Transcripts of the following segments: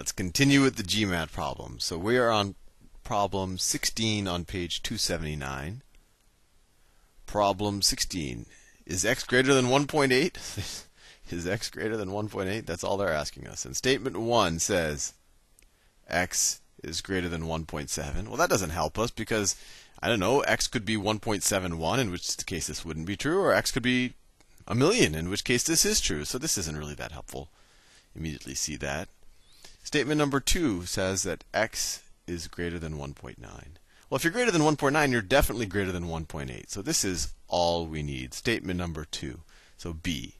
Let's continue with the GMAT problem. So we are on problem 16 on page 279. Problem 16. Is x greater than 1.8? is x greater than 1.8? That's all they're asking us. And statement 1 says x is greater than 1.7. Well, that doesn't help us because, I don't know, x could be 1.71, in which case this wouldn't be true, or x could be a million, in which case this is true. So this isn't really that helpful. Immediately see that. Statement number two says that x is greater than 1.9. Well, if you're greater than 1.9, you're definitely greater than 1.8. So this is all we need. Statement number two. So B.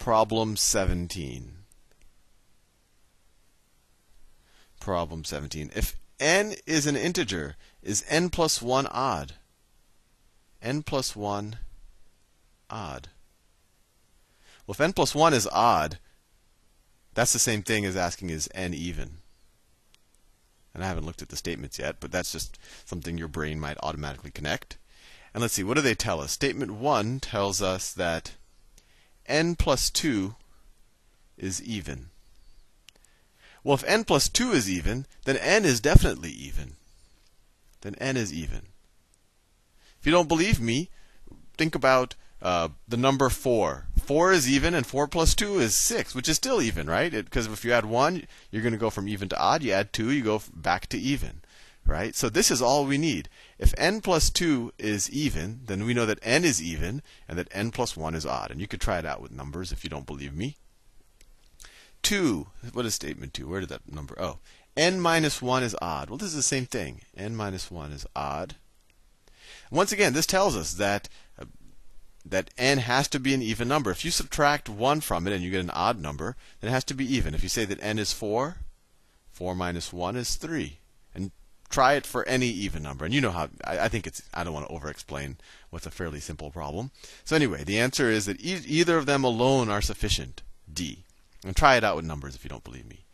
Problem 17. Problem 17. If n is an integer, is n plus 1 odd? n plus 1 odd. Well, if n plus 1 is odd, that's the same thing as asking is n even? And I haven't looked at the statements yet, but that's just something your brain might automatically connect. And let's see, what do they tell us? Statement 1 tells us that n plus 2 is even. Well, if n plus 2 is even, then n is definitely even. Then n is even. If you don't believe me, think about uh, the number 4. 4 is even, and 4 plus 2 is 6, which is still even, right? Because if you add 1, you're going to go from even to odd. You add 2, you go back to even, right? So this is all we need. If n plus 2 is even, then we know that n is even, and that n plus 1 is odd. And you could try it out with numbers if you don't believe me. 2, what is statement 2? Where did that number? Oh, n minus 1 is odd. Well, this is the same thing. n minus 1 is odd. Once again, this tells us that that n has to be an even number. If you subtract 1 from it and you get an odd number, then it has to be even. If you say that n is 4, 4 minus 1 is 3. And try it for any even number. And you know how, I, I think it's, I don't want to over explain what's a fairly simple problem. So, anyway, the answer is that e- either of them alone are sufficient. D. And try it out with numbers if you don't believe me.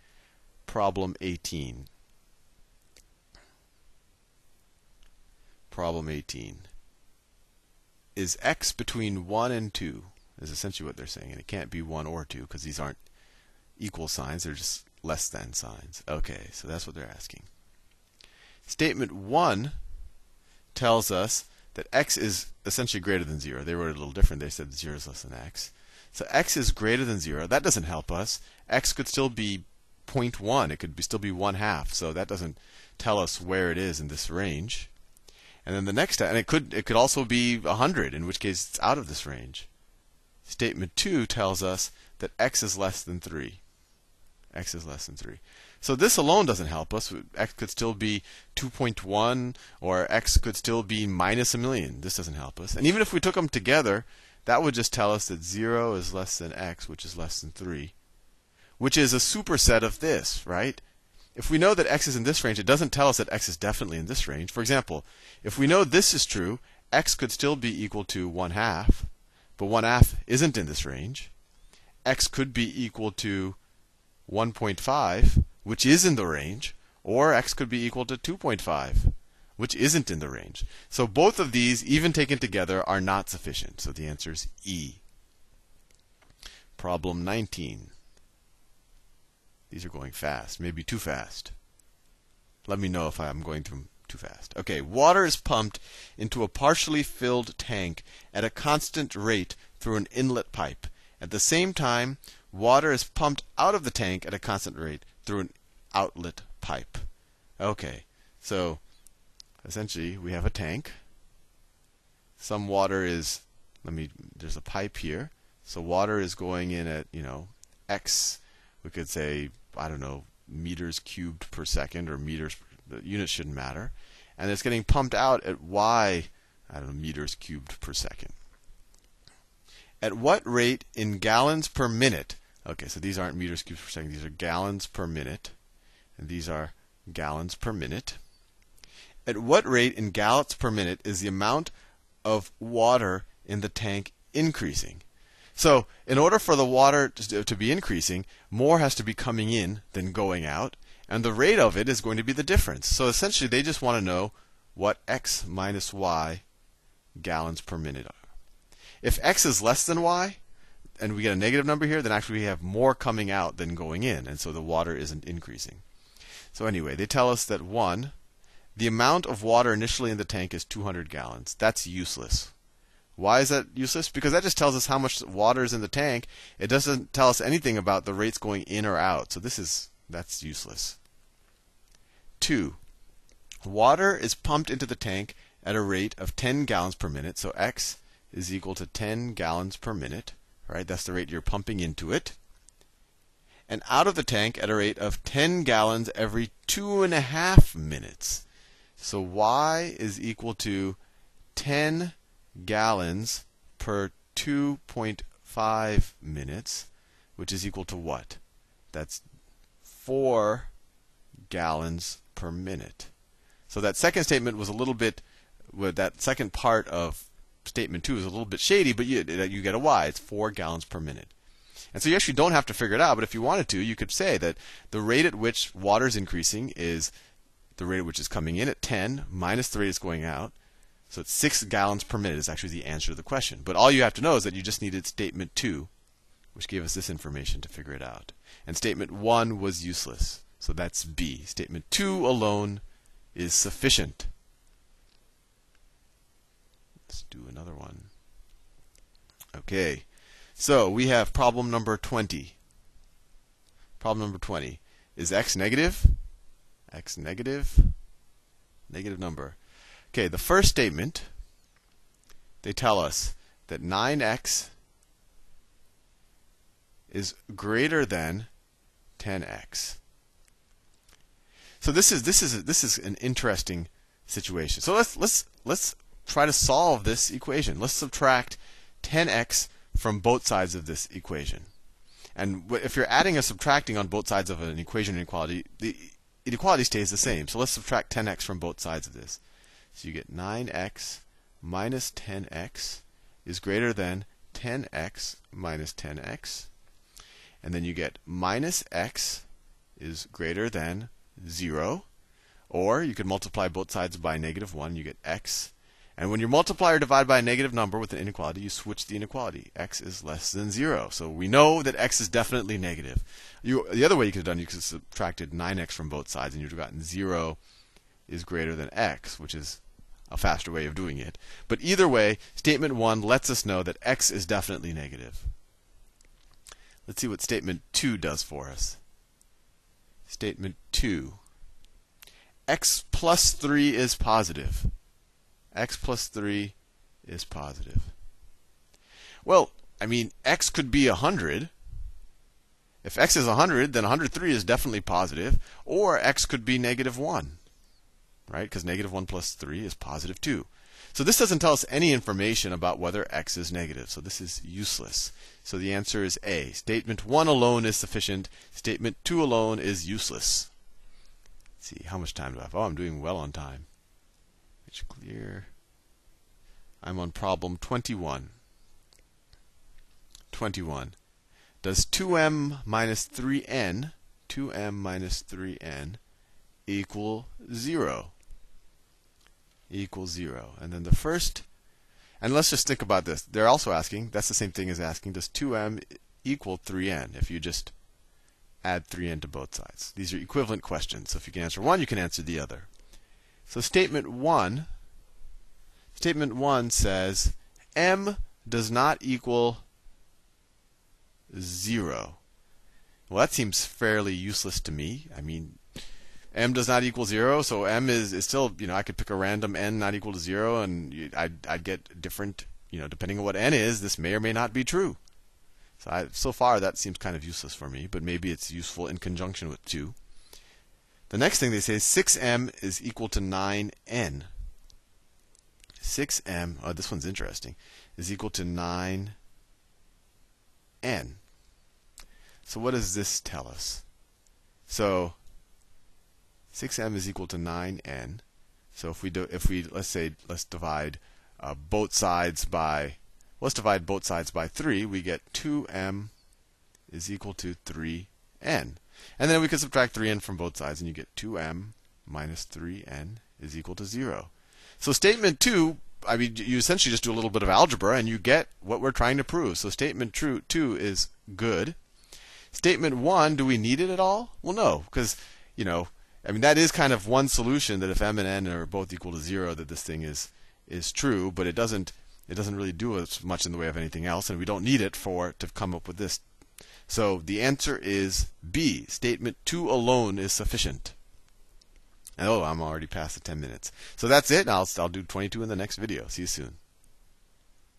Problem 18. Problem 18 is x between 1 and 2 is essentially what they're saying and it can't be 1 or 2 because these aren't equal signs they're just less than signs. Okay so that's what they're asking. Statement 1 tells us that x is essentially greater than 0 they wrote it a little different. They said 0 is less than x. So x is greater than 0 that doesn't help us. X could still be 0.1 it could be, still be 1 half. So that doesn't tell us where it is in this range and then the next, and it could it could also be 100, in which case it's out of this range. Statement 2 tells us that x is less than 3. x is less than 3. So this alone doesn't help us. x could still be 2.1, or x could still be minus a million. This doesn't help us. And even if we took them together, that would just tell us that 0 is less than x, which is less than 3, which is a superset of this, right? If we know that x is in this range, it doesn't tell us that x is definitely in this range. For example, if we know this is true, x could still be equal to 1 half, but 1 half isn't in this range. x could be equal to 1.5, which is in the range, or x could be equal to 2.5, which isn't in the range. So both of these, even taken together, are not sufficient. So the answer is E. Problem 19. These are going fast, maybe too fast. Let me know if I'm going too, too fast. Okay, water is pumped into a partially filled tank at a constant rate through an inlet pipe. At the same time, water is pumped out of the tank at a constant rate through an outlet pipe. Okay, so essentially we have a tank. Some water is, let me, there's a pipe here. So water is going in at, you know, x we could say, I don't know, meters cubed per second or meters, the units shouldn't matter. And it's getting pumped out at y, I don't know, meters cubed per second. At what rate in gallons per minute? Okay, so these aren't meters cubed per second, these are gallons per minute. And these are gallons per minute. At what rate in gallons per minute is the amount of water in the tank increasing? So, in order for the water to be increasing, more has to be coming in than going out, and the rate of it is going to be the difference. So, essentially, they just want to know what x minus y gallons per minute are. If x is less than y, and we get a negative number here, then actually we have more coming out than going in, and so the water isn't increasing. So anyway, they tell us that one, the amount of water initially in the tank is 200 gallons. That's useless. Why is that useless? Because that just tells us how much water is in the tank. It doesn't tell us anything about the rates going in or out. So this is that's useless. 2. Water is pumped into the tank at a rate of 10 gallons per minute. So x is equal to 10 gallons per minute. Right? That's the rate you're pumping into it. And out of the tank at a rate of 10 gallons every two and a half minutes. So y is equal to 10 gallons per 2.5 minutes, which is equal to what? That's 4 gallons per minute. So that second statement was a little bit, well, that second part of statement 2 is a little bit shady, but you, you get a y. It's 4 gallons per minute. And so you actually don't have to figure it out, but if you wanted to, you could say that the rate at which water is increasing is the rate at which is coming in at 10 minus the rate it's going out. So it's 6 gallons per minute is actually the answer to the question. But all you have to know is that you just needed statement 2, which gave us this information to figure it out. And statement 1 was useless. So that's B. Statement 2 alone is sufficient. Let's do another one. Okay. So we have problem number 20. Problem number 20. Is x negative? x negative? Negative number. Okay, the first statement, they tell us that 9x is greater than 10x. So this is this is this is an interesting situation. So let's let's let's try to solve this equation. Let's subtract 10x from both sides of this equation. And if you're adding or subtracting on both sides of an equation inequality, the inequality stays the same. So let's subtract 10x from both sides of this. So you get 9x minus 10x is greater than 10x minus 10x. And then you get minus x is greater than 0. Or you could multiply both sides by negative 1. You get x and when you multiply or divide by a negative number with an inequality, you switch the inequality. x is less than 0. So we know that x is definitely negative. You, the other way you could have done, you could have subtracted 9x from both sides, and you'd have gotten 0 is greater than x, which is a faster way of doing it. But either way, statement 1 lets us know that x is definitely negative. Let's see what statement 2 does for us. Statement 2 x plus 3 is positive x plus 3 is positive. Well, I mean, x could be 100. If x is 100, then 103 is definitely positive. Or x could be negative 1, right? Because negative 1 plus 3 is positive 2. So this doesn't tell us any information about whether x is negative. So this is useless. So the answer is A. Statement 1 alone is sufficient. Statement 2 alone is useless. Let's see, how much time do I have? Oh, I'm doing well on time. It's clear. I'm on problem 21. 21. Does 2m minus 3n, 2m minus 3n, equal 0? Equal 0. And then the first, and let's just think about this. They're also asking, that's the same thing as asking, does 2m equal 3n? If you just add 3n to both sides. These are equivalent questions. So if you can answer one, you can answer the other. So statement 1 statement 1 says m does not equal 0. Well, that seems fairly useless to me. I mean, m does not equal 0, so m is, is still, you know, I could pick a random n not equal to 0 and I'd, I'd get different, you know, depending on what n is, this may or may not be true. So, I, so far, that seems kind of useless for me, but maybe it's useful in conjunction with 2. The next thing they say is 6m is equal to 9n. 6m, oh, this one's interesting, is equal to 9n. So what does this tell us? So 6m is equal to 9n. So if we do, if we let's say let's divide uh, both sides by let's divide both sides by 3, we get 2m is equal to 3n. And then we can subtract 3n from both sides, and you get 2m minus 3n is equal to 0. So statement 2 I mean, you essentially just do a little bit of algebra and you get what we're trying to prove. So statement true two is good. Statement one, do we need it at all? Well, no, because you know, I mean, that is kind of one solution that if m and n are both equal to zero, that this thing is is true. But it doesn't it doesn't really do as much in the way of anything else, and we don't need it for to come up with this. So the answer is B. Statement two alone is sufficient. Oh, I'm already past the 10 minutes. So that's it. I'll, I'll do 22 in the next video. See you soon.